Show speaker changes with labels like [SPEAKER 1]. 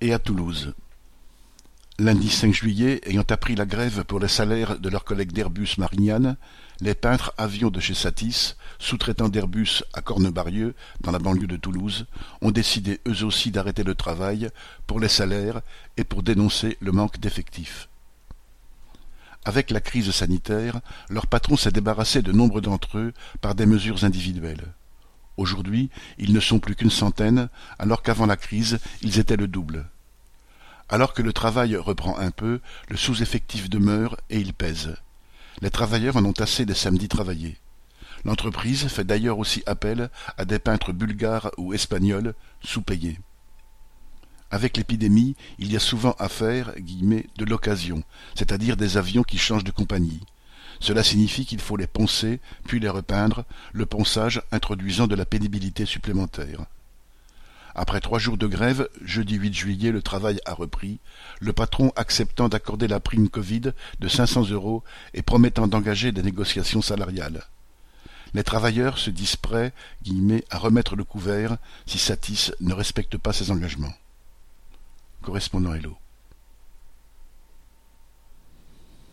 [SPEAKER 1] Et à Toulouse. Lundi 5 juillet, ayant appris la grève pour les salaires de leurs collègues d'Airbus Marignane, les peintres avions de chez Satis, sous-traitants d'Airbus à Cornebarieux, dans la banlieue de Toulouse, ont décidé eux aussi d'arrêter le travail pour les salaires et pour dénoncer le manque d'effectifs. Avec la crise sanitaire, leur patron s'est débarrassé de nombre d'entre eux par des mesures individuelles. Aujourd'hui, ils ne sont plus qu'une centaine, alors qu'avant la crise, ils étaient le double. Alors que le travail reprend un peu, le sous-effectif demeure et il pèse. Les travailleurs en ont assez des samedis travaillés. L'entreprise fait d'ailleurs aussi appel à des peintres bulgares ou espagnols sous-payés. Avec l'épidémie, il y a souvent affaire de l'occasion, c'est-à-dire des avions qui changent de compagnie. Cela signifie qu'il faut les poncer, puis les repeindre, le ponçage introduisant de la pénibilité supplémentaire. Après trois jours de grève, jeudi 8 juillet, le travail a repris, le patron acceptant d'accorder la prime Covid de 500 euros et promettant d'engager des négociations salariales. Les travailleurs se disent prêts guillemets, à remettre le couvert si Satis ne respecte pas ses engagements. Correspondant Hello.